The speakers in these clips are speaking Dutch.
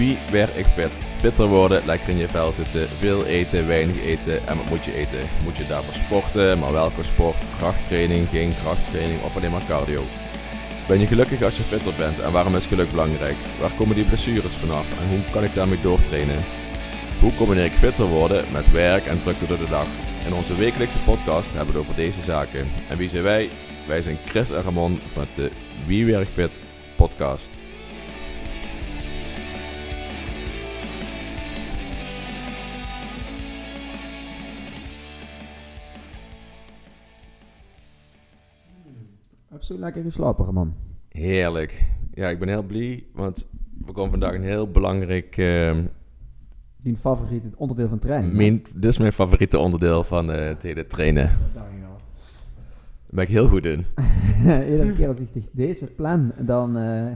Wie werd ik fit? Fitter worden, lekker in je vel zitten, veel eten, weinig eten en wat moet je eten? Moet je daarvoor sporten, maar welke sport? Krachttraining, geen krachttraining of alleen maar cardio? Ben je gelukkig als je fitter bent en waarom is geluk belangrijk? Waar komen die blessures vanaf en hoe kan ik daarmee doortrainen? Hoe combineer ik fitter worden met werk en drukte door de dag? In onze wekelijkse podcast hebben we het over deze zaken. En wie zijn wij? Wij zijn Chris en Ramon van de Wie Werk Fit podcast. Zo lekker geslapen, man. Heerlijk. Ja, ik ben heel blij, want we komen vandaag een heel belangrijk... ehm, Die favoriet het onderdeel van training. mijn, dit is mijn favoriete onderdeel van eh, het hele trainen. Daar ben ik heel goed in. Iedere keer als ik deze plan, dan eh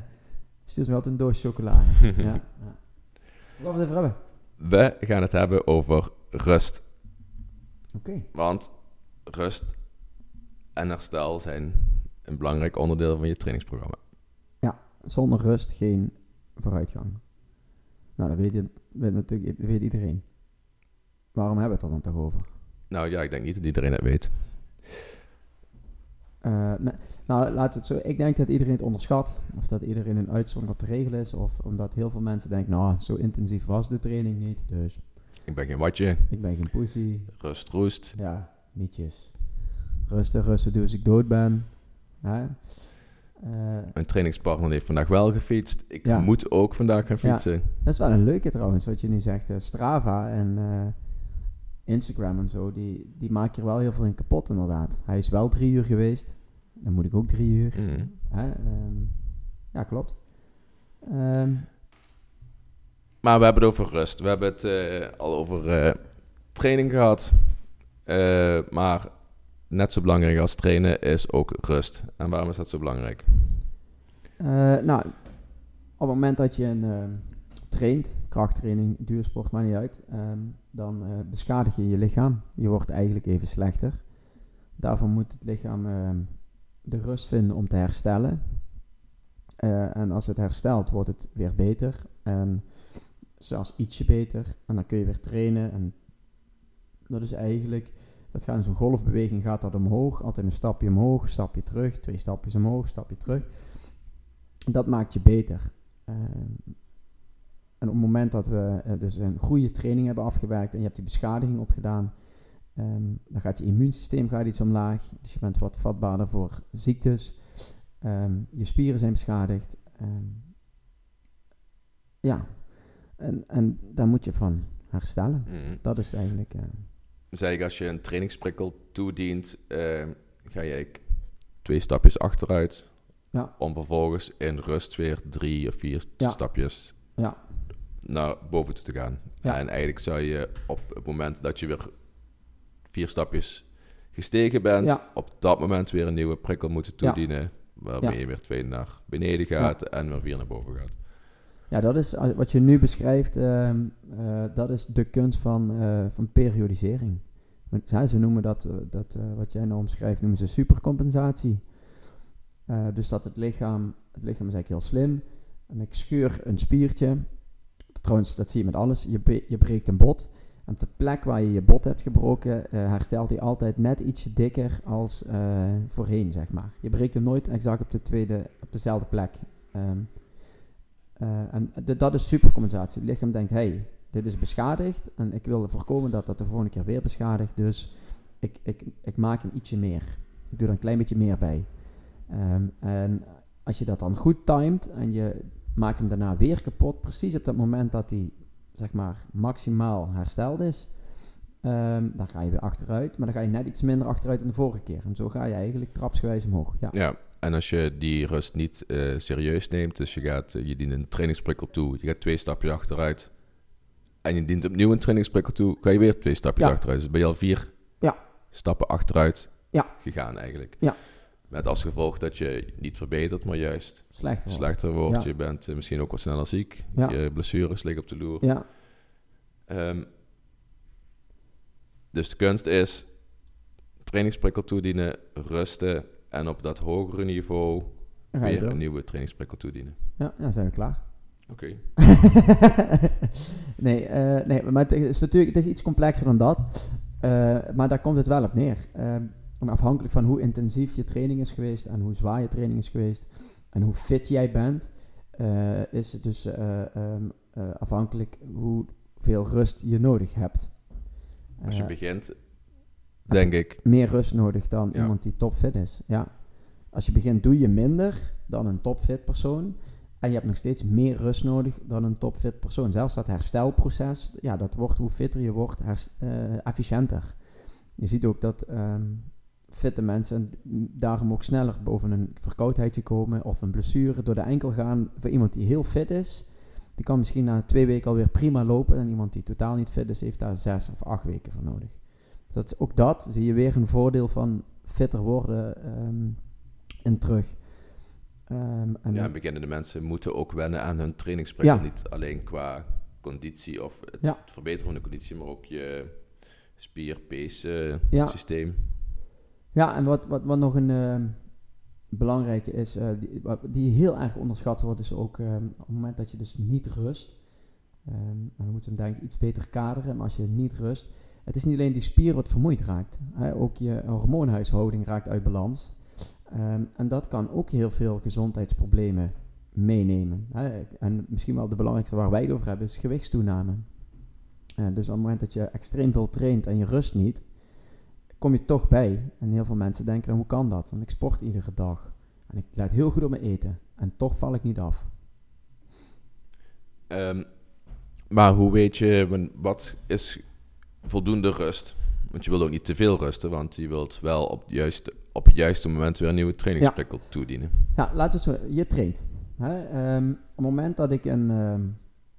stuurt ze me altijd een doos chocola. ja, ja. Wat gaan we het over hebben? We gaan het hebben over rust. Oké. Want rust en herstel zijn een belangrijk onderdeel van je trainingsprogramma. Zonder rust geen vooruitgang. Nou, dat weet, je, weet, natuurlijk, weet iedereen. Waarom hebben we het er dan toch over? Nou ja, ik denk niet dat iedereen dat weet. Nee, nou, laten we het zo. Ik denk dat iedereen het onderschat. Of dat iedereen een uitzondering op de regel is. Of omdat heel veel mensen denken, nou, zo intensief was de training niet. Dus Ik ben geen watje. ik ben geen pussy. Rust, roest. Ja, nietjes. Rustig doen als ik dood ben. Hè? Eh, Mijn trainingspartner heeft vandaag wel gefietst. Ik Ja. moet ook vandaag gaan Ja. fietsen. dat is wel een leuke trouwens, wat je nu zegt. eh, Strava en eh, Instagram en zo, die, die maken er wel heel veel in kapot inderdaad. Hij is wel drie uur geweest. Dan moet ik ook drie uur. Mhm. Ehm, ja, klopt. Ehm, Maar we hebben het over rust. We hebben het al over training gehad. Eh, maar net zo belangrijk als trainen is ook rust. En waarom is dat zo belangrijk? eh, nou, op het moment dat je een, ehm, traint, krachttraining, duursport, maakt niet uit, ehm, dan eh, beschadig je je lichaam. Je wordt eigenlijk even slechter. Daarvoor moet het lichaam ehm, de rust vinden om te herstellen. Eh, en als het herstelt, wordt het weer beter. En zelfs ietsje beter. En dan kun je weer trainen. En dat is eigenlijk, dat gaat in zo'n golfbeweging gaat dat omhoog. Altijd een stapje omhoog, stapje terug, twee stapjes omhoog, stapje terug. Dat maakt je beter. Ehm, en op het moment dat we eh, dus een goede training hebben afgewerkt en je hebt die beschadiging opgedaan, ehm, dan gaat je immuunsysteem gaat iets omlaag. Dus je bent wat vatbaarder voor ziektes. Ehm, je spieren zijn beschadigd. Ja, en, en daar moet je van herstellen. Mhm. Dat is eigenlijk. eh, Zeg ik, als je een trainingsprikkel toedient, eh, ga je twee stapjes achteruit. Ja. Om vervolgens in rust weer drie of vier Ja. stapjes Ja. naar boven toe te gaan. En eigenlijk zou je op het moment dat je weer vier stapjes gestegen bent, op dat moment weer een nieuwe prikkel moeten toedienen. Waarmee je weer twee naar beneden gaat en weer vier naar boven gaat. Ja, dat is eh, wat je nu beschrijft, ehm, eh, dat is de kunst van, eh, van periodisering. Ja, ze noemen dat, dat wat jij nou omschrijft, noemen ze supercompensatie. Dus dat het lichaam, het lichaam is eigenlijk heel slim. En ik scheur een spiertje. Trouwens, dat zie je met alles. Je, je breekt een bot. En op de plek waar je je bot hebt gebroken, herstelt hij altijd net ietsje dikker als voorheen, zeg maar. Je breekt hem nooit exact op, de tweede, op dezelfde plek. Ehm, eh, en dat is supercompensatie. Het lichaam denkt, hey, dit is beschadigd en ik wil voorkomen dat dat de volgende keer weer beschadigt. Dus ik, ik, ik maak hem ietsje meer. Ik doe er een klein beetje meer bij. Ehm, en als je dat dan goed timed en je maakt hem daarna weer kapot, precies op dat moment dat hij zeg maar maximaal hersteld is, ehm, dan ga je weer achteruit, maar dan ga je net iets minder achteruit dan de vorige keer. En zo ga je eigenlijk trapsgewijs omhoog. Ja. Ja, en als je die rust niet eh, serieus neemt, dus je, gaat, eh, je dient een trainingsprikkel toe, je gaat twee stapjes achteruit en je dient opnieuw een trainingsprikkel toe, ga je weer twee stapjes Ja. achteruit. Dus ben je al vier Ja. stappen achteruit Ja. gegaan eigenlijk. Ja. Met als gevolg dat je niet verbetert, maar juist Slechter. slechter wordt. Je bent eh, misschien ook wat sneller ziek. Je blessures liggen op de loer. Ja, Ehm, dus de kunst is trainingsprikkel toedienen, rusten en op dat hogere niveau dan weer door. een nieuwe trainingsprikkel toedienen. Ja, ja, zijn we klaar. Oké. nee, eh, nee, maar het is natuurlijk het is iets complexer dan dat. Eh, maar daar komt het wel op neer. Uh, afhankelijk van hoe intensief je training is geweest en hoe zwaar je training is geweest en hoe fit jij bent, is het dus um, afhankelijk hoeveel rust je nodig hebt. Als je begint, denk ik. Meer rust nodig dan iemand die topfit is. Ja. Als je begint, doe je minder dan een topfit persoon. En je hebt nog steeds meer rust nodig dan een topfit persoon. Zelfs dat herstelproces, ja, dat wordt hoe fitter je wordt, uh, efficiënter. Je ziet ook dat um, fitte mensen daarom ook sneller boven een verkoudheidje komen of een blessure door de enkel gaan. Voor iemand die heel fit is, die kan misschien na twee weken alweer prima lopen. En iemand die totaal niet fit is, heeft daar zes of acht weken voor nodig. Dat, ook dat zie je weer een voordeel van fitter worden um, in terug. Um, en ja, beginnende mensen moeten ook wennen aan hun trainingsprikkel. Niet alleen qua conditie of het, verbeteren van de conditie, maar ook je spier-pace uh, systeem. Ja, en wat, wat, wat nog een uh, belangrijke is, uh, die, die, heel erg onderschat wordt, is ook ehm, op het moment dat je dus niet rust. Um, moeten we hem denk ik iets beter kaderen, maar als je niet rust, het is niet alleen die spier wat vermoeid raakt. Hè, ook je hormoonhuishouding raakt uit balans. Ehm, en dat kan ook heel veel gezondheidsproblemen meenemen. Hè. En misschien wel de belangrijkste waar wij het over hebben is gewichtstoename. Uh, dus op het moment dat je extreem veel traint en je rust niet, kom je toch bij. En heel veel mensen denken, dan, hoe kan dat? Want ik sport iedere dag. En ik let heel goed op mijn eten. En toch val ik niet af. Um, maar hoe weet je, wat is voldoende rust? Want je wilt ook niet te veel rusten, want je wilt wel op, juist, op het juiste moment weer een nieuwe trainingsprikkel toedienen. Ja, laten we zo. Je traint. Hè? Ehm, op het moment dat ik een, ehm,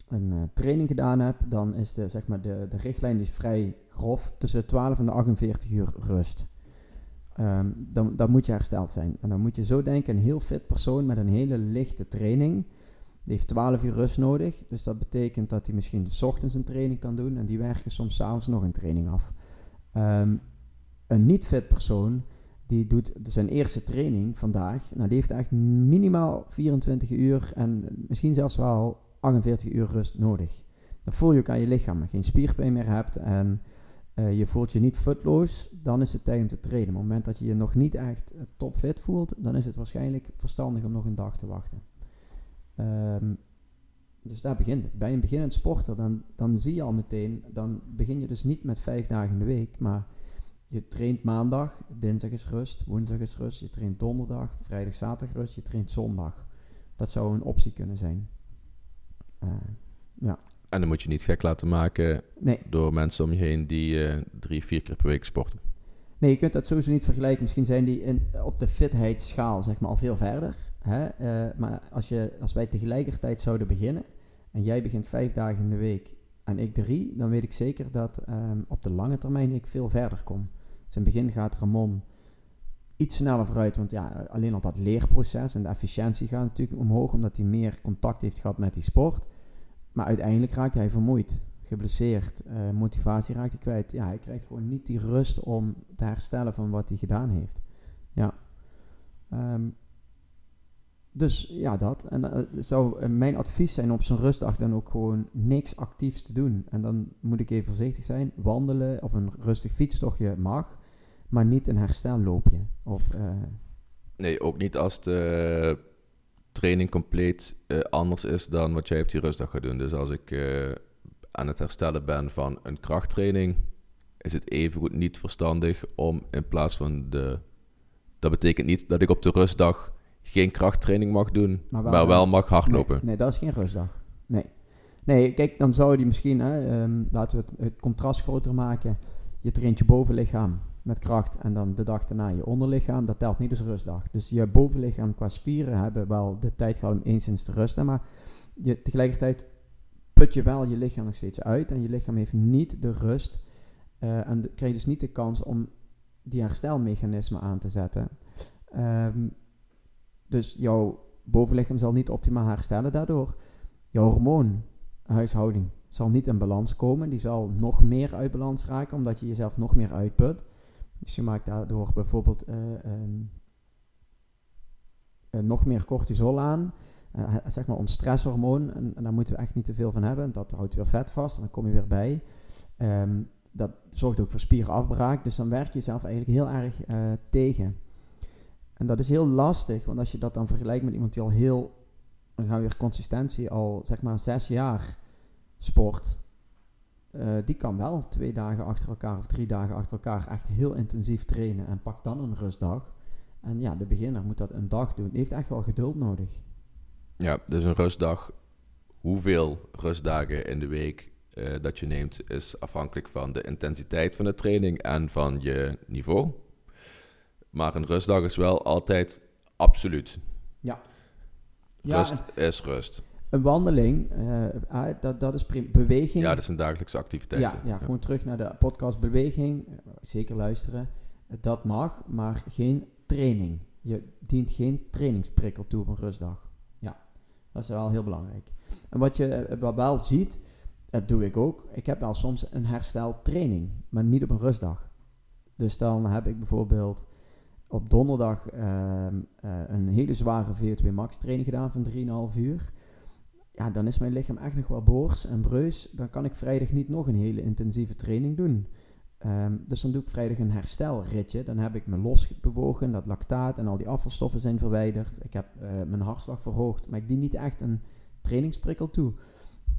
een uh, training gedaan heb, dan is de, zeg maar de, de richtlijn is vrij grof tussen de 12 en de 48 uur rust. Um, dan, dan moet je hersteld zijn. En dan moet je zo denken, een heel fit persoon met een hele lichte training, die heeft 12 uur rust nodig. Dus dat betekent dat hij misschien s ochtends een training kan doen en die werken soms s'avonds nog een training af. Um, een niet-fit persoon, die doet zijn eerste training vandaag. Nou, die heeft echt minimaal 24 uur en misschien zelfs wel 48 uur rust nodig. Dan voel je ook aan je lichaam je geen spierpijn meer hebt en uh, je voelt je niet futloos. Dan is het tijd om te trainen. Op het moment dat je je nog niet echt topfit voelt, dan is het waarschijnlijk verstandig om nog een dag te wachten. Um, dus daar begint het. Bij een beginnend sporter, dan, dan zie je al meteen, dan begin je dus niet met vijf dagen in de week, maar je traint maandag, dinsdag is rust, woensdag is rust, je traint donderdag, vrijdag, zaterdag rust, je traint zondag. Dat zou een optie kunnen zijn. Uh, ja. En dan moet je niet gek laten maken nee. door mensen om je heen die uh, drie, vier keer per week sporten. Nee, je kunt dat sowieso niet vergelijken. Misschien zijn die in, op de fitheidsschaal zeg maar, al veel verder. Hè? Uh, maar als, je, als wij tegelijkertijd zouden beginnen, en jij begint vijf dagen in de week en ik drie, dan weet ik zeker dat um, op de lange termijn ik veel verder kom. Dus in het begin gaat Ramon iets sneller vooruit, want ja, alleen al dat leerproces en de efficiëntie gaat natuurlijk omhoog, omdat hij meer contact heeft gehad met die sport. Maar uiteindelijk raakt hij vermoeid, geblesseerd, uh, motivatie raakt hij kwijt. Ja, hij krijgt gewoon niet die rust om te herstellen van wat hij gedaan heeft. Ja. Um, dus ja, dat. En uh, zou uh, mijn advies zijn op zo'n rustdag dan ook gewoon niks actiefs te doen. En dan moet ik even voorzichtig zijn. Wandelen of een rustig fietstochtje mag, maar niet een herstelloopje. Of, uh, nee, ook niet als de training compleet anders is dan wat jij op die rustdag gaat doen. Dus als ik aan het herstellen ben van een krachttraining, is het evengoed niet verstandig om in plaats van de... Dat betekent niet dat ik op de rustdag geen krachttraining mag doen, maar wel, mag hardlopen. Nee, nee, dat is geen rustdag. Nee. Nee, kijk, dan zou je misschien, hè, um, laten we het, het, contrast groter maken. Je traint je bovenlichaam met kracht en dan de dag daarna je onderlichaam. Dat telt niet als rustdag. Dus je bovenlichaam qua spieren hebben wel de tijd gehad om enigszins te rusten. Maar je, tegelijkertijd put je wel je lichaam nog steeds uit. En je lichaam heeft niet de rust. Uh, en krijg je dus niet de kans om die herstelmechanismen aan te zetten. Um, dus jouw bovenlichaam zal niet optimaal herstellen daardoor. Jouw hormoonhuishouding zal niet in balans komen. Die zal nog meer uit balans raken, omdat je jezelf nog meer uitput. Dus je maakt daardoor bijvoorbeeld uh, um, uh, nog meer cortisol aan. uh, zeg maar ons stresshormoon. En, en, daar moeten we echt niet te veel van hebben. Dat houdt weer vet vast en dan kom je weer bij. Ehm, dat zorgt ook voor spierafbraak. Dus dan werk je jezelf eigenlijk heel erg tegen. En dat is heel lastig, want als je dat dan vergelijkt met iemand die al heel, dan gaan we weer consistentie, al zeg maar zes jaar sport, uh, die kan wel twee dagen achter elkaar of drie dagen achter elkaar echt heel intensief trainen en pak dan een rustdag. En ja, de beginner moet dat een dag doen. Die heeft echt wel geduld nodig. Ja, dus een rustdag, hoeveel rustdagen in de week uh, dat je neemt, is afhankelijk van de intensiteit van de training en van je niveau. Maar een rustdag is wel altijd absoluut. Ja. Rust is rust. Een wandeling, uh, dat, dat is beweging. Ja, dat is een dagelijkse activiteit. Ja, ja, gewoon terug naar de podcast beweging. Zeker luisteren. Dat mag, maar geen training. Je dient geen trainingsprikkel toe op een rustdag. Ja, dat is wel heel belangrijk. En wat je eh, wel ziet, dat doe ik ook. Ik heb wel soms een hersteltraining, maar niet op een rustdag. Dus dan heb ik bijvoorbeeld op donderdag ehm, eh, een hele zware VO2 max training gedaan van 3,5 uur. Ja, dan is mijn lichaam echt nog wel boors en breus. Dan kan ik vrijdag niet nog een hele intensieve training doen. Ehm, dus dan doe ik vrijdag een herstelritje. Dan heb ik me losbewogen, dat lactaat en al die afvalstoffen zijn verwijderd. Ik heb uh, mijn hartslag verhoogd, maar ik dien niet echt een trainingsprikkel toe.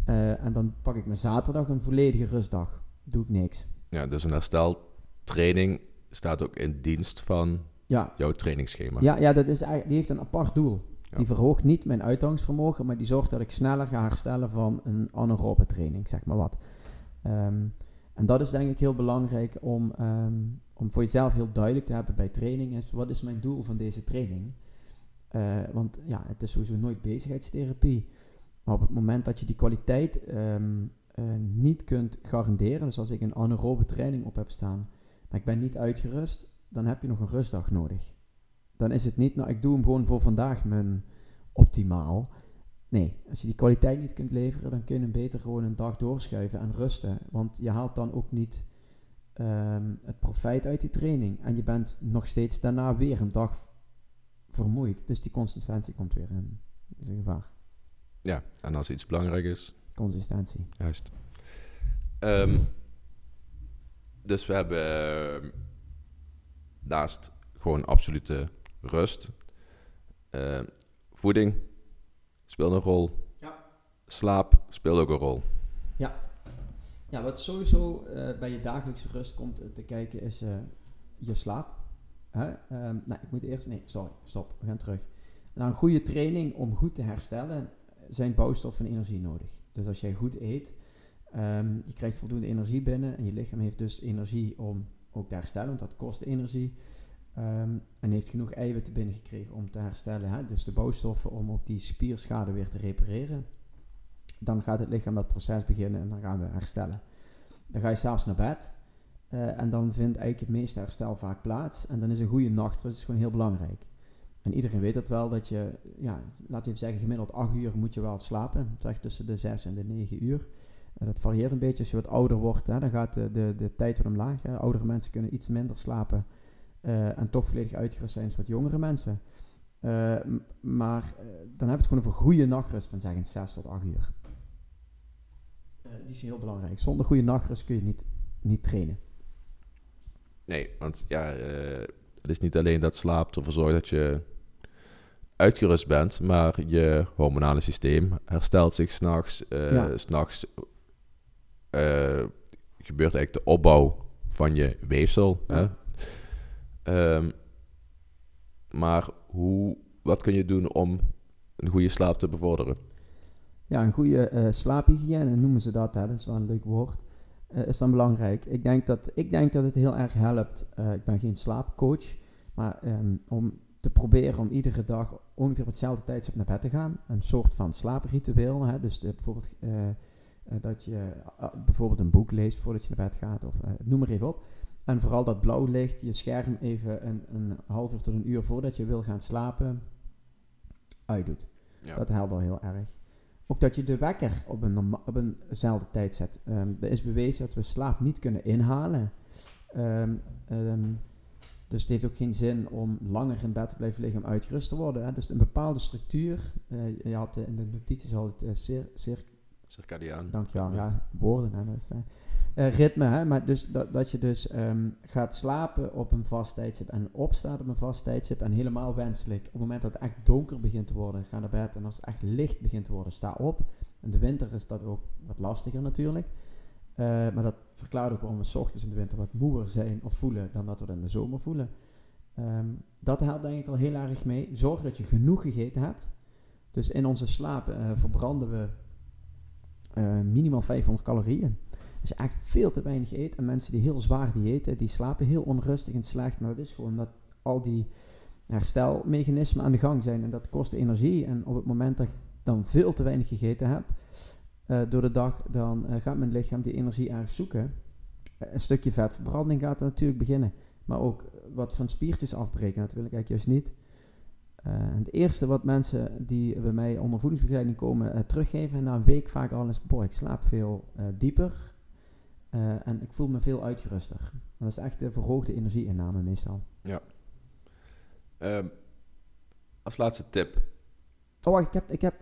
Uh, en dan pak ik mijn zaterdag een volledige rustdag. Doe ik niks. Ja, dus een hersteltraining staat ook in dienst van ja. jouw trainingsschema. Ja, ja dat is, die heeft een apart doel. Die verhoogt niet mijn uithoudingsvermogen, maar die zorgt dat ik sneller ga herstellen van een anaerobe training, zeg maar wat. Um, en dat is denk ik heel belangrijk om, um, om voor jezelf heel duidelijk te hebben bij training. Is, wat is mijn doel van deze training? Uh, want ja, het is sowieso nooit bezigheidstherapie. Maar op het moment dat je die kwaliteit um, uh, niet kunt garanderen, dus als ik een anaerobe training op heb staan, maar ik ben niet uitgerust, dan heb je nog een rustdag nodig. Dan is het niet, nou ik doe hem gewoon voor vandaag mijn optimaal. Nee, als je die kwaliteit niet kunt leveren, dan kun je hem beter gewoon een dag doorschuiven en rusten. Want je haalt dan ook niet um, het profijt uit die training. En je bent nog steeds daarna weer een dag vermoeid. Dus die consistentie komt weer in, in gevaar. Ja, en als iets belangrijk is... Consistentie. Juist. Um, dus we hebben naast gewoon absolute rust, uh, voeding speelt een rol. Ja. Slaap speelt ook een rol. Ja. Ja, wat sowieso uh, bij je dagelijkse rust komt te kijken is uh, je slaap. Hè? Um, nou, ik moet eerst... Nee, sorry, stop. We gaan terug. Nou, een goede training om goed te herstellen zijn bouwstoffen en energie nodig. Dus als jij goed eet, um, je krijgt voldoende energie binnen en je lichaam heeft dus energie om ook te herstellen, want dat kost energie. Um, en heeft genoeg eiwitten binnengekregen om te herstellen. Hè? Dus de bouwstoffen om ook die spierschade weer te repareren. Dan gaat het lichaam dat proces beginnen en dan gaan we herstellen. Dan ga je s'avonds naar bed. Uh, en dan vindt eigenlijk het meeste herstel vaak plaats. En dan is een goede nachtrust gewoon heel belangrijk. En iedereen weet dat wel, dat je, ja, laten even zeggen, gemiddeld 8 uur moet je wel slapen. Zeg tussen de 6 en de 9 uur. Uh, dat varieert een beetje. Als je wat ouder wordt, hè, dan gaat de, de, de tijd wat omlaag. Hè. Oudere mensen kunnen iets minder slapen uh, en toch volledig uitgerust zijn als wat jongere mensen. Uh, maar uh, dan heb je het gewoon over goede nachtrust van zeggen 6 tot 8 uur. die is heel belangrijk. Zonder goede nachtrust kun je niet, niet trainen. Nee, want ja, het is niet alleen dat slaap ervoor zorgt dat je uitgerust bent, maar je hormonale systeem herstelt zich s'nachts. Ja. S'nachts gebeurt eigenlijk de opbouw van je weefsel. Hè? Um, maar hoe, wat kun je doen om een goede slaap te bevorderen? Ja, een goede uh, slaaphygiëne noemen ze dat, hè? dat is wel een leuk woord, uh, is dan belangrijk. Ik denk dat, ik denk dat het heel erg helpt, uh, ik ben geen slaapcoach, maar um, om te proberen om iedere dag ongeveer op hetzelfde tijdstip naar bed te gaan. Een soort van slaapritueel, hè? dus de, bijvoorbeeld dat je bijvoorbeeld een boek leest voordat je naar bed gaat, of noem maar even op. En vooral dat blauw licht, je scherm even een, een half uur tot een uur voordat je wil gaan slapen uitdoet. Ja. Dat helpt al heel erg. Ook dat je de wekker op, een op eenzelfde tijd zet. Um, er is bewezen dat we slaap niet kunnen inhalen. Um, um, Dus het heeft ook geen zin om langer in bed te blijven liggen om uitgerust te worden. Hè. Dus een bepaalde structuur. Uh, je had in de notities al het uh, cir cir circadiaan. Dankjewel, ja, woorden. Hè, dat is, uh, ritme, hè, maar dus dat, dat je dus um, gaat slapen op een vast tijdstip en opstaat op een vast tijdstip en helemaal wenselijk. Op het moment dat het echt donker begint te worden, ga naar bed en als het echt licht begint te worden, sta op. In de winter is dat ook wat lastiger natuurlijk. Uh, maar dat verklaart ook waarom we s ochtends in de winter wat moeer zijn of voelen dan dat we in de zomer voelen. Um, dat helpt denk ik al heel erg mee. Zorg dat je genoeg gegeten hebt. Dus in onze slaap uh, verbranden we uh, minimaal 500 calorieën. Je echt veel te weinig eet en mensen die heel zwaar diëten, die slapen heel onrustig en slecht. Maar dat is gewoon dat al die herstelmechanismen aan de gang zijn en dat kost energie. En op het moment dat ik dan veel te weinig gegeten heb, uh, door de dag, dan uh, gaat mijn lichaam die energie ergens zoeken. Een stukje vetverbranding gaat er natuurlijk beginnen. Maar ook wat van spiertjes afbreken, dat wil ik eigenlijk juist niet. Het eerste wat mensen die bij mij onder voedingsbegeleiding komen teruggeven na een week vaak al is, ik slaap veel dieper en ik voel me veel uitgeruster. Dat is echt de verhoogde energieinname meestal. Ja. Um, als laatste tip. Oh, ik heb, ik heb,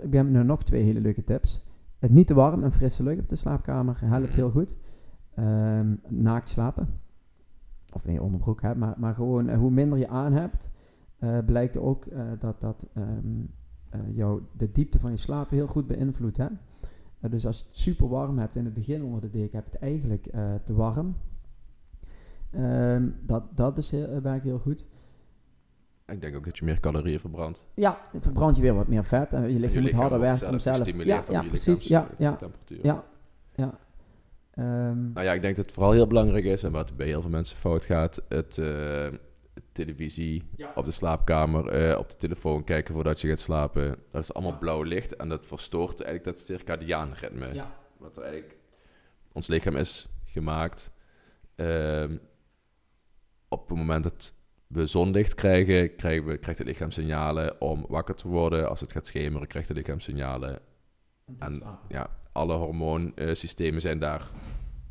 ik heb nu nog twee hele leuke tips. Het niet te warm en frisse lucht op de slaapkamer helpt heel goed. Um, naakt slapen. Of in onderbroek, hè, maar, maar gewoon hoe minder je aan hebt, uh, blijkt ook uh, dat dat um, jou de diepte van je slapen heel goed beïnvloedt. Hè? dus als je het super warm hebt in het begin onder de deken, heb je het eigenlijk te warm. Um, dat, dat heel, werkt heel goed. Ik denk ook dat je meer calorieën verbrandt. Ja, verbrand je weer wat meer vet en je lichaam, moet harder werken om zelf. Ja, ja precies. Ja, ja, temperatuur. ja, ja. Um, nou ja, ik denk dat het vooral heel belangrijk is en wat bij heel veel mensen fout gaat, het uh, televisie ja. op de slaapkamer, uh, op de telefoon kijken voordat je gaat slapen. Dat is allemaal ja. blauw licht en dat verstoort eigenlijk dat circadiaan ritme. Ja. Wat er eigenlijk ons lichaam is gemaakt. Uh, op het moment dat we zonlicht krijgen, krijgen we, krijgt het lichaam signalen om wakker te worden. Als het gaat schemeren, krijgt het lichaam signalen. En ja, alle hormoonsystemen zijn daar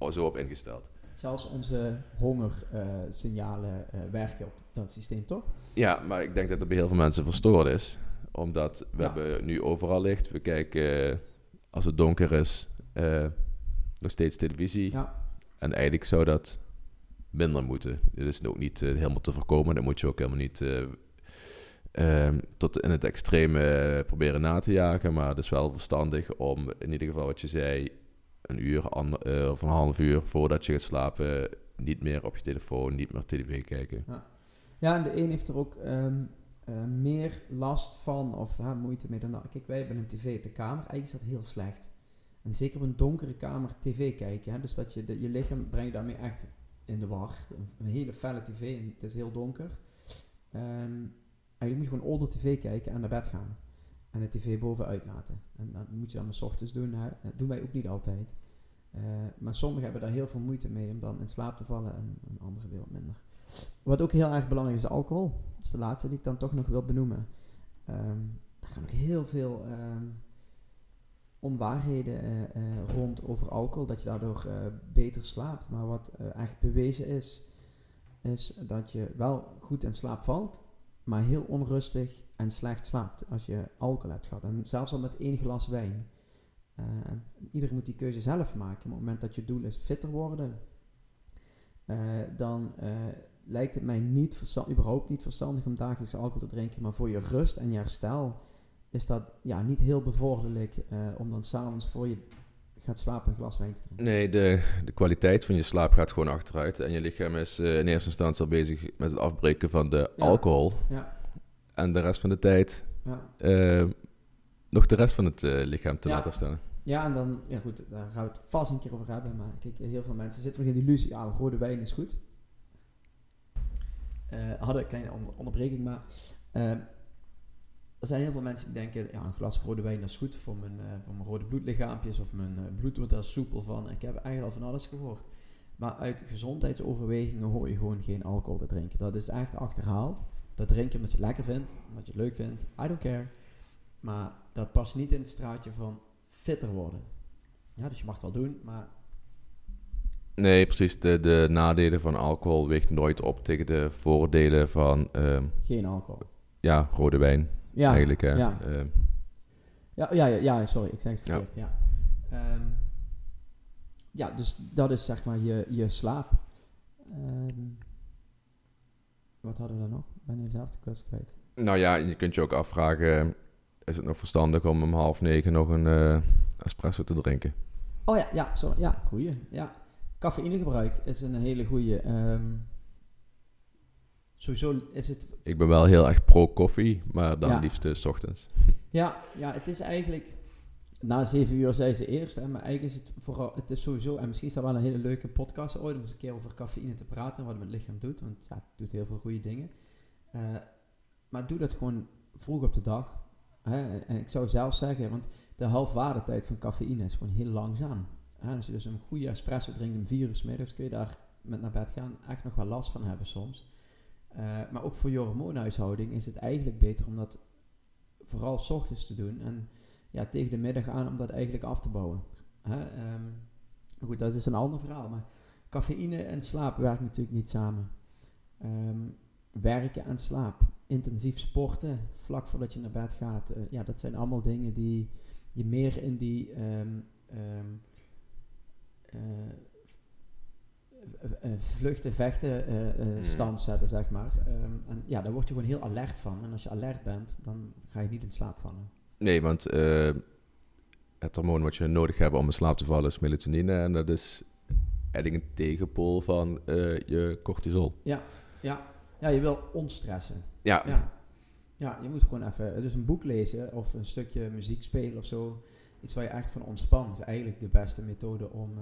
zo op ingesteld. Zelfs onze hongersignalen uh, uh, werken op dat systeem, toch? Ja, maar ik denk dat het bij heel veel mensen verstoord is. Omdat we ja. hebben nu overal licht. We kijken, uh, als het donker is, nog steeds televisie. Ja. En eigenlijk zou dat minder moeten. Dit is ook niet uh, helemaal te voorkomen. Dat moet je ook helemaal niet uh, um, tot in het extreme proberen na te jagen. Maar het is wel verstandig om in ieder geval wat je zei, een uur ander, of een half uur voordat je gaat slapen, niet meer op je telefoon, niet meer tv kijken. Ja, ja en de een heeft er ook um, uh, meer last van of ha, moeite mee dan dat. Kijk, wij hebben een tv op de kamer. Eigenlijk is dat heel slecht. En zeker op een donkere kamer tv kijken. Hè? Dus dat je je lichaam brengt daarmee echt in de war. Een, hele felle tv en het is heel donker. Um, en je moet gewoon older tv kijken en naar bed gaan. En de tv bovenuit laten. En dat moet je dan s ochtends doen. Hè. Dat doen wij ook niet altijd. Uh, maar sommigen hebben daar heel veel moeite mee om dan in slaap te vallen en, en anderen weer minder. Wat ook heel erg belangrijk is, alcohol. Dat is de laatste die ik dan toch nog wil benoemen. Um, daar gaan ook heel veel um, onwaarheden uh, rond over alcohol, dat je daardoor beter slaapt. Maar wat echt bewezen is, is dat je wel goed in slaap valt, maar heel onrustig en slecht slaapt als je alcohol hebt gehad. En zelfs al met één glas wijn. iedereen moet die keuze zelf maken. Op het moment dat je doel is fitter worden, dan lijkt het mij niet verstand, überhaupt niet verstandig om dagelijks alcohol te drinken. Maar voor je rust en je herstel is dat ja, niet heel bevorderlijk uh, om dan s'avonds voor je gaat slapen een glas wijn te drinken. Nee, de, de kwaliteit van je slaap gaat gewoon achteruit. En je lichaam is uh, in eerste instantie al bezig met het afbreken van de ja. alcohol. Ja. En de rest van de tijd ja. uh, nog de rest van het lichaam te laten staan. Ja, en dan, ja goed, daar gaan we het vast een keer over hebben. Maar kijk, heel veel mensen zitten nog in die illusie, ja, rode wijn is goed. hadden een kleine onder onderbreking, maar er zijn heel veel mensen die denken, ja, een glas rode wijn is goed voor mijn, uh, voor mijn rode bloedlichaampjes of mijn uh, bloed wordt daar soepel van. Ik heb eigenlijk al van alles gehoord. Maar uit gezondheidsoverwegingen hoor je gewoon geen alcohol te drinken. Dat is echt achterhaald. Dat drink je omdat je het lekker vindt, omdat je het leuk vindt. I don't care. Maar dat past niet in het straatje van fitter worden. Ja, dus je mag het wel doen, maar Nee, precies. De, de nadelen van alcohol weegt nooit op tegen de voordelen van ehm, Geen alcohol. ja, rode wijn. Ja, eigenlijk. Hè. ja. Ehm, Ja, ja, ja, ja, sorry, ik zeg het Ja. verkeerd. Ja, Ehm, ja dus dat is zeg maar je, je slaap. Ehm, wat hadden we dan nog? Ben even zelf de kwijt. nou ja, je kunt je ook afvragen: is het nog verstandig om om half negen nog een eh, espresso te drinken? Oh ja, ja, sorry, ja, goeie. Ja. Cafeïnegebruik is een hele goeie. ehm, sowieso is het Ik ben wel heel erg pro koffie, maar dan Ja. liefst eh, 's ochtends. Ja, ja, het is eigenlijk. Na zeven uur zei ze eerst, hè, maar eigenlijk is het vooral. Het is sowieso, en misschien is dat wel een hele leuke podcast ooit om eens een keer over cafeïne te praten en wat het met het lichaam doet, want ja, het doet heel veel goede dingen. Eh, maar doe dat gewoon vroeg op de dag. Hè, en ik zou zelf zeggen, want de halfwaardetijd van cafeïne is gewoon heel langzaam. Hè, als je dus een goede espresso drinkt om vier uur middags, kun je daar met naar bed gaan echt nog wel last van hebben soms. Eh, maar ook voor je hormoonhuishouding is het eigenlijk beter om dat vooral 's ochtends te doen. En ja, tegen de middag aan om dat eigenlijk af te bouwen. Ehm, goed, dat is een ander verhaal. Maar cafeïne en slaap werken natuurlijk niet samen. Ehm, werken en slaap. Intensief sporten, vlak voordat je naar bed gaat. eh, ja, dat zijn allemaal dingen die je meer in die ehm, ehm, eh, eh, vluchten, vechten Mhm. stand zetten, zeg maar. Ehm, en ja, daar word je gewoon heel alert van. En als je alert bent, dan ga je niet in slaap vallen. Nee, want eh, het hormoon wat je nodig hebt om in slaap te vallen is melatonine. En dat is eigenlijk een tegenpool van je cortisol. Ja, ja je wil ontstressen. Ja, Ja. ja, je moet gewoon even dus een boek lezen of een stukje muziek spelen of zo. Iets waar je echt van ontspant is eigenlijk de beste methode om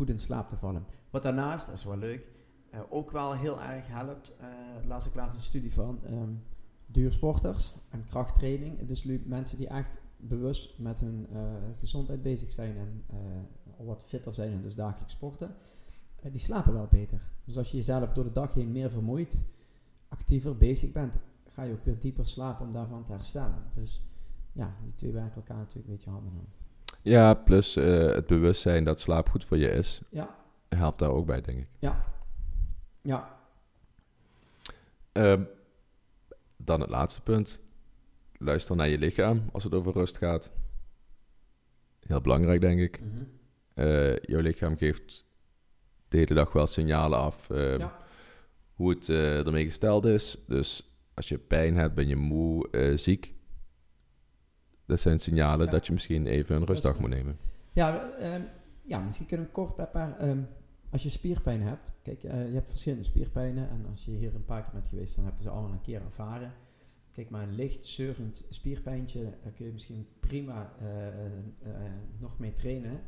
goed in slaap te vallen. Wat daarnaast, dat is wel leuk, eh, ook wel heel erg helpt, eh las ik laatst een studie van, ehm, duursporters en krachttraining. Dus mensen die echt bewust met hun eh, gezondheid bezig zijn en wat fitter zijn en dus dagelijks sporten, die slapen wel beter. Dus als je jezelf door de dag heen meer vermoeit, actiever bezig bent, ga je ook weer dieper slapen om daarvan te herstellen. Dus ja, die twee werken elkaar natuurlijk een beetje hand in hand. Ja plus eh, het bewustzijn dat slaap goed voor je is, Ja, helpt daar ook bij, denk ik. ja, ja, Ehm, dan het laatste punt. Luister naar je lichaam als het over rust gaat. Heel belangrijk, denk ik. Eh, jouw lichaam geeft de hele dag wel signalen af eh, Ja. hoe het eh, ermee gesteld is. Dus als je pijn hebt, ben je moe, ziek. Dat zijn signalen Ja. dat je misschien even een rustdag moet nemen. Ja, ehm, ja, misschien kunnen we kort een paar... ehm, als je spierpijn hebt, kijk, eh, je hebt verschillende spierpijnen en als je hier een paar keer bent geweest, dan heb je ze allemaal een keer ervaren. Kijk, maar een licht zeurend spierpijntje, daar kun je misschien prima eh, eh, nog mee trainen.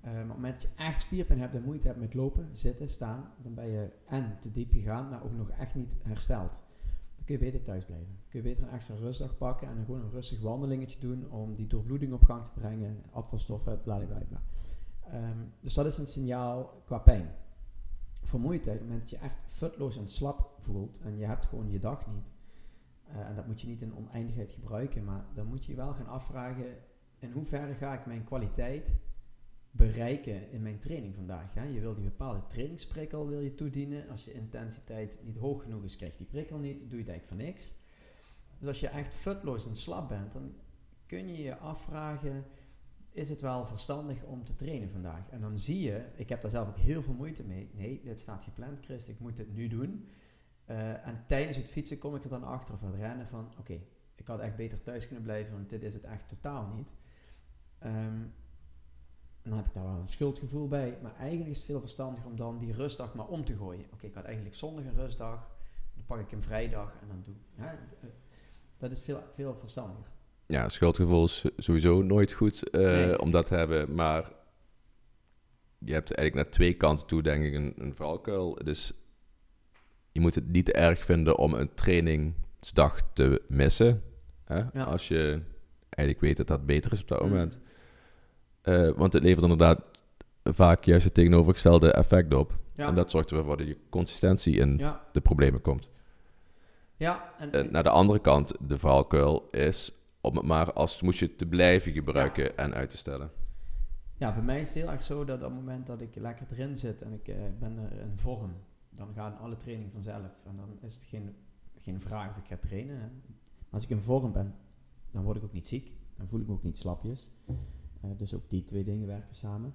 Maar op het moment dat je echt spierpijn hebt en moeite hebt met lopen, zitten, staan, dan ben je en te diep gegaan, maar ook nog echt niet hersteld. Kun je beter thuis blijven. Kun je beter een extra rustdag pakken en dan gewoon een rustig wandelingetje doen om die doorbloeding op gang te brengen, afvalstoffen, bla bla bla. Ehm, dus dat is een signaal qua pijn. Vermoeidheid, op het moment dat je echt futloos en slap voelt en je hebt gewoon je dag niet. eh, en dat moet je niet in oneindigheid gebruiken, maar dan moet je je wel gaan afvragen in hoeverre ga ik mijn kwaliteit bereiken in mijn training vandaag. Hè? Je wil die bepaalde trainingsprikkel wil je toedienen. Als je intensiteit niet hoog genoeg is, krijg je die prikkel niet, doe je het eigenlijk voor niks. Dus als je echt futloos en slap bent, dan kun je je afvragen, is het wel verstandig om te trainen vandaag? En dan zie je, ik heb daar zelf ook heel veel moeite mee. Nee, dit staat gepland, Chris, ik moet dit nu doen. Eh, en tijdens het fietsen kom ik er dan achter of het rennen van, oké, ik had echt beter thuis kunnen blijven, want dit is het echt totaal niet. Ehm, dan heb ik daar wel een schuldgevoel bij. Maar eigenlijk is het veel verstandiger om dan die rustdag maar om te gooien. Oké, ik had eigenlijk zondag een rustdag. Dan pak ik een vrijdag en dan doe hè, Dat is veel, veel verstandiger. Ja, schuldgevoel is sowieso nooit goed eh, Nee. om dat te hebben. Maar je hebt eigenlijk naar twee kanten toe, denk ik, een, een valkuil. Dus je moet het niet te erg vinden om een trainingsdag te missen. Hè? Ja. Als je eigenlijk weet dat dat beter is op dat Mm. Eh, want het levert inderdaad vaak juist het tegenovergestelde effect op. Ja. En dat zorgt ervoor dat je consistentie in ja. de problemen komt. Ja, en, Eh, naar de andere kant, de valkuil is om het maar als moest je te blijven gebruiken en uit te stellen. Ja, bij mij is het heel erg zo dat op het moment dat ik lekker erin zit en ik uh, ben er in vorm, dan gaan alle trainingen vanzelf. En dan is het geen, geen vraag of ik ga trainen. Hè. Als ik in vorm ben, dan word ik ook niet ziek. Dan voel ik me ook niet slapjes. Dus ook die twee dingen werken samen.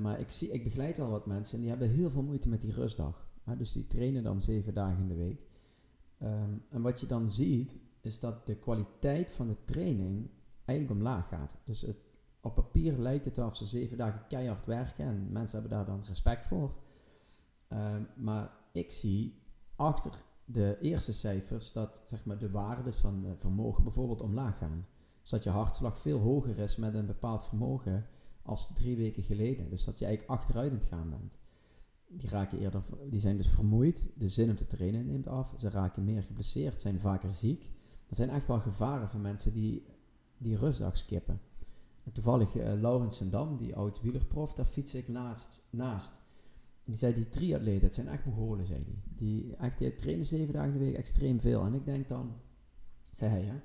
Maar ik, zie, ik begeleid al wat mensen en die hebben heel veel moeite met die rustdag. dus die trainen dan zeven dagen in de week. Um, en wat je dan ziet, is dat de kwaliteit van de training eigenlijk omlaag gaat. Dus het, op papier lijkt het alsof ze zeven dagen keihard werken en mensen hebben daar dan respect voor. Ehm, maar ik zie achter de eerste cijfers dat zeg maar, de waardes van vermogen bijvoorbeeld omlaag gaan. Dus dat je hartslag veel hoger is met een bepaald vermogen als drie weken geleden. Dus dat je eigenlijk achteruit in het gaan bent. Die, raken eerder, die zijn dus vermoeid, de zin om te trainen neemt af, ze raken meer geblesseerd, zijn vaker ziek. Er zijn echt wel gevaren voor mensen die die rustdag skippen. En toevallig uh, Laurens Dam, die oud wielerprof, daar fiets ik naast. naast. die zei, die triatleten, het zijn echt Mongolen, zei hij. Die, echt, die trainen zeven dagen in de week extreem veel. En ik denk dan, zei hij, hè,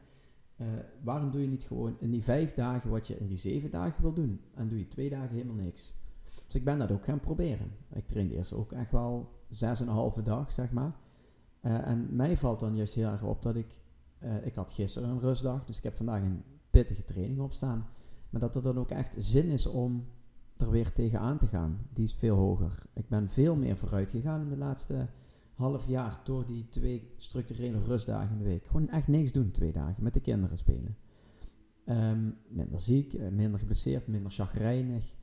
uh, waarom doe je niet gewoon in die vijf dagen wat je in die zeven dagen wil doen? En doe je twee dagen helemaal niks. Dus ik ben dat ook gaan proberen. Ik trainde eerst ook echt wel zes en een halve dag, zeg maar. Uh, en mij valt dan juist heel erg op dat ik... Uh, ik had gisteren een rustdag, dus ik heb vandaag een pittige training op staan. Maar dat er dan ook echt zin is om er weer tegenaan te gaan. Die is veel hoger. Ik ben veel meer vooruit gegaan in de laatste half jaar door die twee structurele rustdagen in de week. Gewoon echt niks doen, twee dagen, met de kinderen spelen. Um, minder ziek, eh, minder geblesseerd, minder chagrijnig.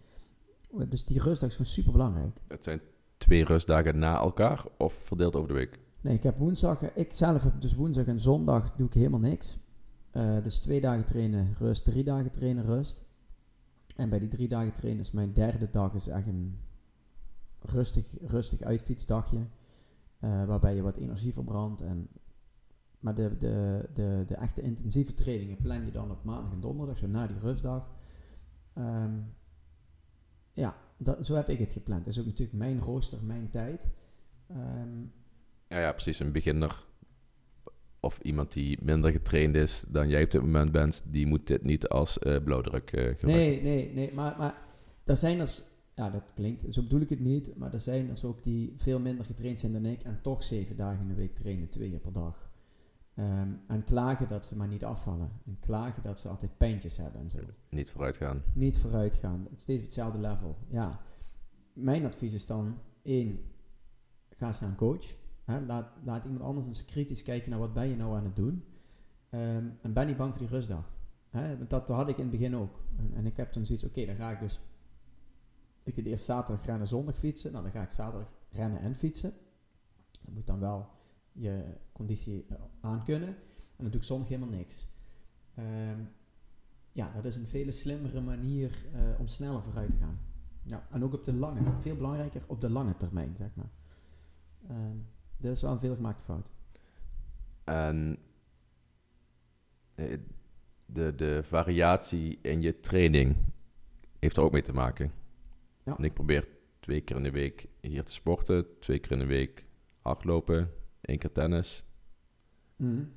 Dus die rustdag is gewoon super belangrijk. Het zijn twee rustdagen na elkaar of verdeeld over de week? Nee, ik heb woensdag, ik zelf heb dus woensdag en zondag doe ik helemaal niks. Uh, dus twee dagen trainen, rust, drie dagen trainen, rust. En bij die drie dagen trainen is mijn derde dag is echt een rustig, rustig uitfietsdagje. Uh, waarbij je wat energie verbrandt. En, maar de, de, de, de echte intensieve trainingen plan je dan op maandag en donderdag, zo na die rustdag. Um, ja, dat, zo heb ik het gepland. Dat is ook natuurlijk mijn rooster, mijn tijd. Um, ja, ja, precies. Een beginner of iemand die minder getraind is dan jij op dit moment bent, die moet dit niet als uh, blauwdruk uh, gebruiken. Nee, nee, nee. Maar, maar er zijn er ja, dat klinkt, zo bedoel ik het niet, maar er zijn dus ook die veel minder getraind zijn dan ik en toch zeven dagen in de week trainen, twee keer per dag. Um, en klagen dat ze maar niet afvallen. En klagen dat ze altijd pijntjes hebben en zo. Niet vooruit gaan. Niet vooruit gaan. Het is steeds op hetzelfde level. Ja. Mijn advies is dan, één, ga eens naar een coach. Hè? Laat, laat iemand anders eens kritisch kijken naar wat ben je nou aan het doen. Um, en ben niet bang voor die rustdag. Hè? Dat had ik in het begin ook. En, en ik heb dan zoiets, oké, dan ga ik dus ik ga eerst zaterdag rennen, zondag fietsen. Nou, dan ga ik zaterdag rennen en fietsen. Dat moet dan wel je conditie eh, aankunnen. En dan doe ik zondag helemaal niks. Um, ja, dat is een veel slimmere manier uh, om sneller vooruit te gaan. Ja, en ook op de lange, veel belangrijker op de lange termijn, zeg maar. Um, dat is wel een veelgemaakte fout. En eh, de, de variatie in je training heeft er ook mee te maken. Ja. En ik probeer twee keer in de week hier te sporten, twee keer in de week hardlopen, één keer tennis. Mm.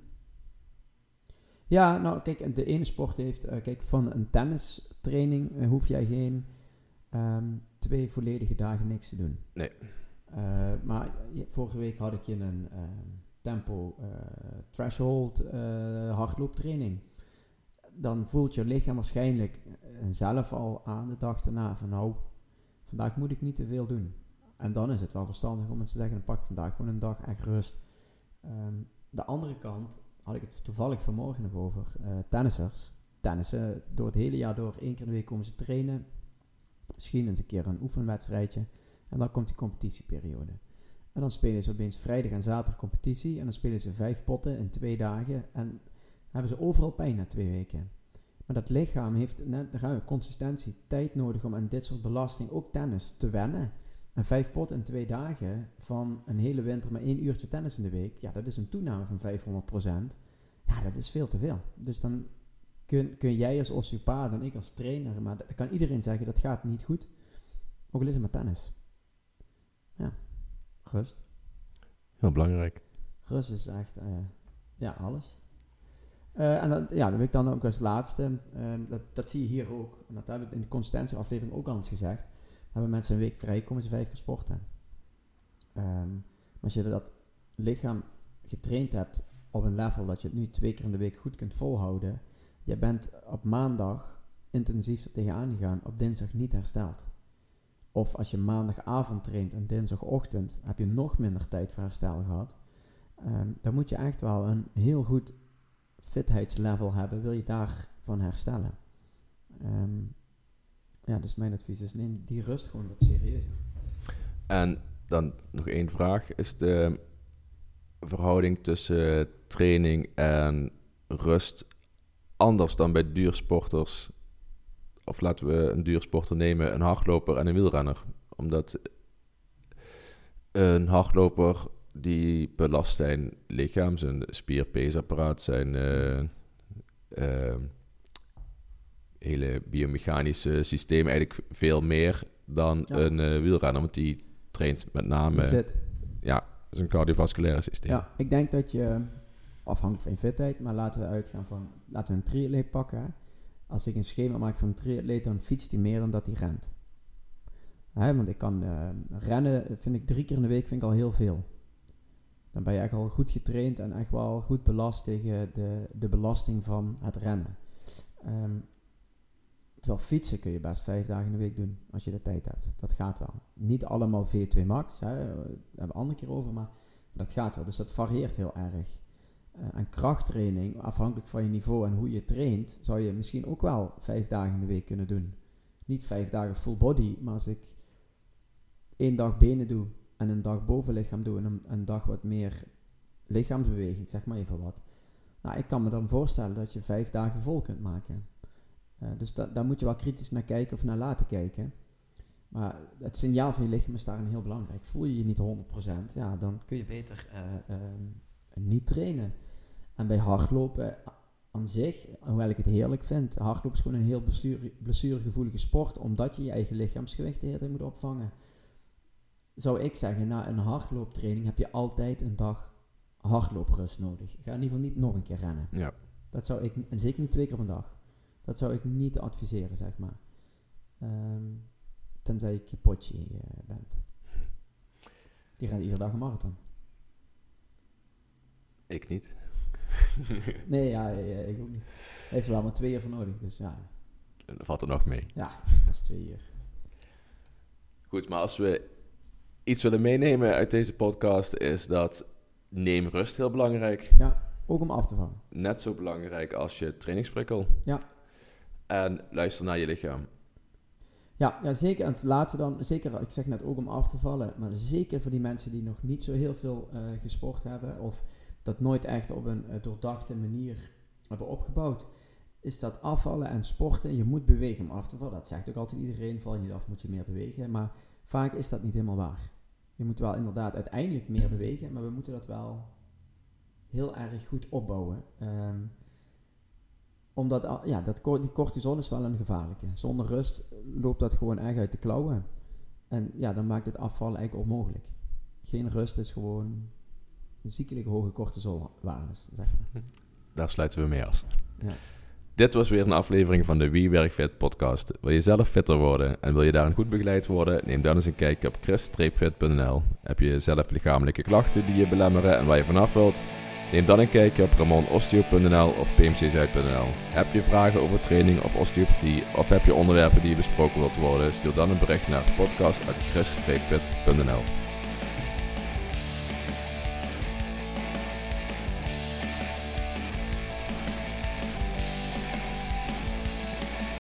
Ja, nou kijk, de ene sport heeft, uh, kijk, van een tennistraining uh, hoef jij geen um, twee volledige dagen niks te doen. Nee. Uh, maar vorige week had ik je een ehm, tempo threshold hardlooptraining. Dan voelt je lichaam waarschijnlijk zelf al aan de dag erna van nou, vandaag moet ik niet te veel doen. En dan is het wel verstandig om te zeggen, pak vandaag gewoon een dag echt rust. Um, de andere kant had ik het toevallig vanmorgen nog over. Uh, tennissers. Tennissen door het hele jaar door. één keer in de week komen ze trainen. Misschien eens een keer een oefenwedstrijdje. En dan komt die competitieperiode. En dan spelen ze opeens vrijdag en zaterdag competitie. En dan spelen ze vijf potten in twee dagen. En hebben ze overal pijn na twee weken. Maar dat lichaam heeft net, daar gaan we, consistentie, tijd nodig om aan dit soort belasting, ook tennis, te wennen. En vijf pot in twee dagen van een hele winter maar één uurtje tennis in de week, ja, dat is een toename van 500%. Ja, dat is veel te veel. Dus dan kun, kun jij als osteopaat en ik als trainer, maar dat kan iedereen zeggen, dat gaat niet goed. Ook al is het maar tennis. Ja, rust. Heel belangrijk. Rust is echt, uh, ja, alles. Eh, en dat, ja, dat wil ik dan ook als laatste. Ehm, dat, dat zie je hier ook. En dat hebben we in de consistentieaflevering ook al eens gezegd. Hebben mensen een week vrij, komen ze vijf keer sporten. Ehm, als je dat lichaam getraind hebt op een level dat je het nu twee keer in de week goed kunt volhouden. Je bent op maandag intensief er tegenaan gegaan, op dinsdag niet hersteld. Of als je maandagavond traint en dinsdagochtend heb je nog minder tijd voor herstel gehad. Um, dan moet je echt wel een heel goed fitheidslevel hebben, wil je daarvan herstellen. Ehm, ja, dus mijn advies is neem die rust gewoon wat serieuzer. En dan nog één vraag. Is de verhouding tussen training en rust anders dan bij duursporters? Of laten we een duursporter nemen, een hardloper en een wielrenner. Omdat een hardloper die belast zijn lichaam, zijn spierpeesapparaat, zijn uh, uh, hele biomechanische systeem eigenlijk veel meer dan een uh, wielrenner. Want die traint met name... Ja, is een cardiovasculaire systeem. Ja, ik denk dat je, afhankelijk van je fitheid, maar laten we uitgaan van, laten we een triatleet pakken. Als ik een schema maak van een triatleet, dan fietst hij meer dan dat hij rent. Hè, want ik kan rennen, vind ik drie keer in de week vind ik al heel veel dan ben je echt al goed getraind en echt wel goed belast tegen de, de belasting van het rennen. Um, terwijl fietsen kun je best vijf dagen in de week doen als je de tijd hebt. Dat gaat wel. Niet allemaal V2 max, hè, daar hebben we andere keer over, maar dat gaat wel. Dus dat varieert heel erg. Uh, en krachttraining, afhankelijk van je niveau en hoe je traint, zou je misschien ook wel vijf dagen in de week kunnen doen. Niet vijf dagen full body, maar als ik één dag benen doe en een dag bovenlichaam doen en een, een dag wat meer lichaamsbeweging, zeg maar even wat. Nou, ik kan me dan voorstellen dat je vijf dagen vol kunt maken. Uh, dus da daar moet je wel kritisch naar kijken of naar laten kijken. Maar het signaal van je lichaam is daarin heel belangrijk. Voel je je niet 100%, ja, dan kun je beter uh, uh, niet trainen. En bij hardlopen aan zich, hoewel ik het heerlijk vind, hardlopen is gewoon een heel blessuregevoelige sport, omdat je je eigen lichaamsgewicht de hele tijd moet opvangen zou ik zeggen, na een hardlooptraining heb je altijd een dag hardlooprust nodig. Ga in ieder geval niet nog een keer rennen. Ja. Dat zou ik, en zeker niet twee keer op een dag. Dat zou ik niet adviseren, zeg maar. Um, tenzij je potje uh, bent. Die gaat iedere dag een marathon. Ik niet. nee, ja, ik ook niet. Heeft er wel maar twee uur voor nodig, dus ja. Dat valt er nog mee. Ja, dat is twee uur. Goed, maar als we iets willen meenemen uit deze podcast is dat neem rust heel belangrijk. Ja, ook om af te vallen. Net zo belangrijk als je trainingsprikkel. Ja. En luister naar je lichaam. Ja, ja, zeker. En het laatste dan, zeker, ik zeg net ook om af te vallen, maar zeker voor die mensen die nog niet zo heel veel uh, gesport hebben of dat nooit echt op een uh, doordachte manier hebben opgebouwd, is dat afvallen en sporten. Je moet bewegen om af te vallen. Dat zegt ook altijd iedereen, val je niet af, moet je meer bewegen. Maar vaak is dat niet helemaal waar je moet wel inderdaad uiteindelijk meer bewegen, maar we moeten dat wel heel erg goed opbouwen. Um, omdat ja, dat, die cortisol is wel een gevaarlijke. Zonder rust loopt dat gewoon erg uit de klauwen. En ja, dan maakt het afvallen eigenlijk onmogelijk. Geen rust is gewoon een ziekelijk hoge cortisolwaardes, zeg maar. Daar sluiten we mee af. Ja. Dit was weer een aflevering van de Wie Werk Fit podcast. Wil je zelf fitter worden en wil je daarin goed begeleid worden? Neem dan eens een kijkje op chris-fit.nl. Heb je zelf lichamelijke klachten die je belemmeren en waar je vanaf wilt? Neem dan een kijkje op ramonosteo.nl of pmczuid.nl. Heb je vragen over training of osteopathie of heb je onderwerpen die besproken wilt worden? Stuur dan een bericht naar podcast.chris-fit.nl.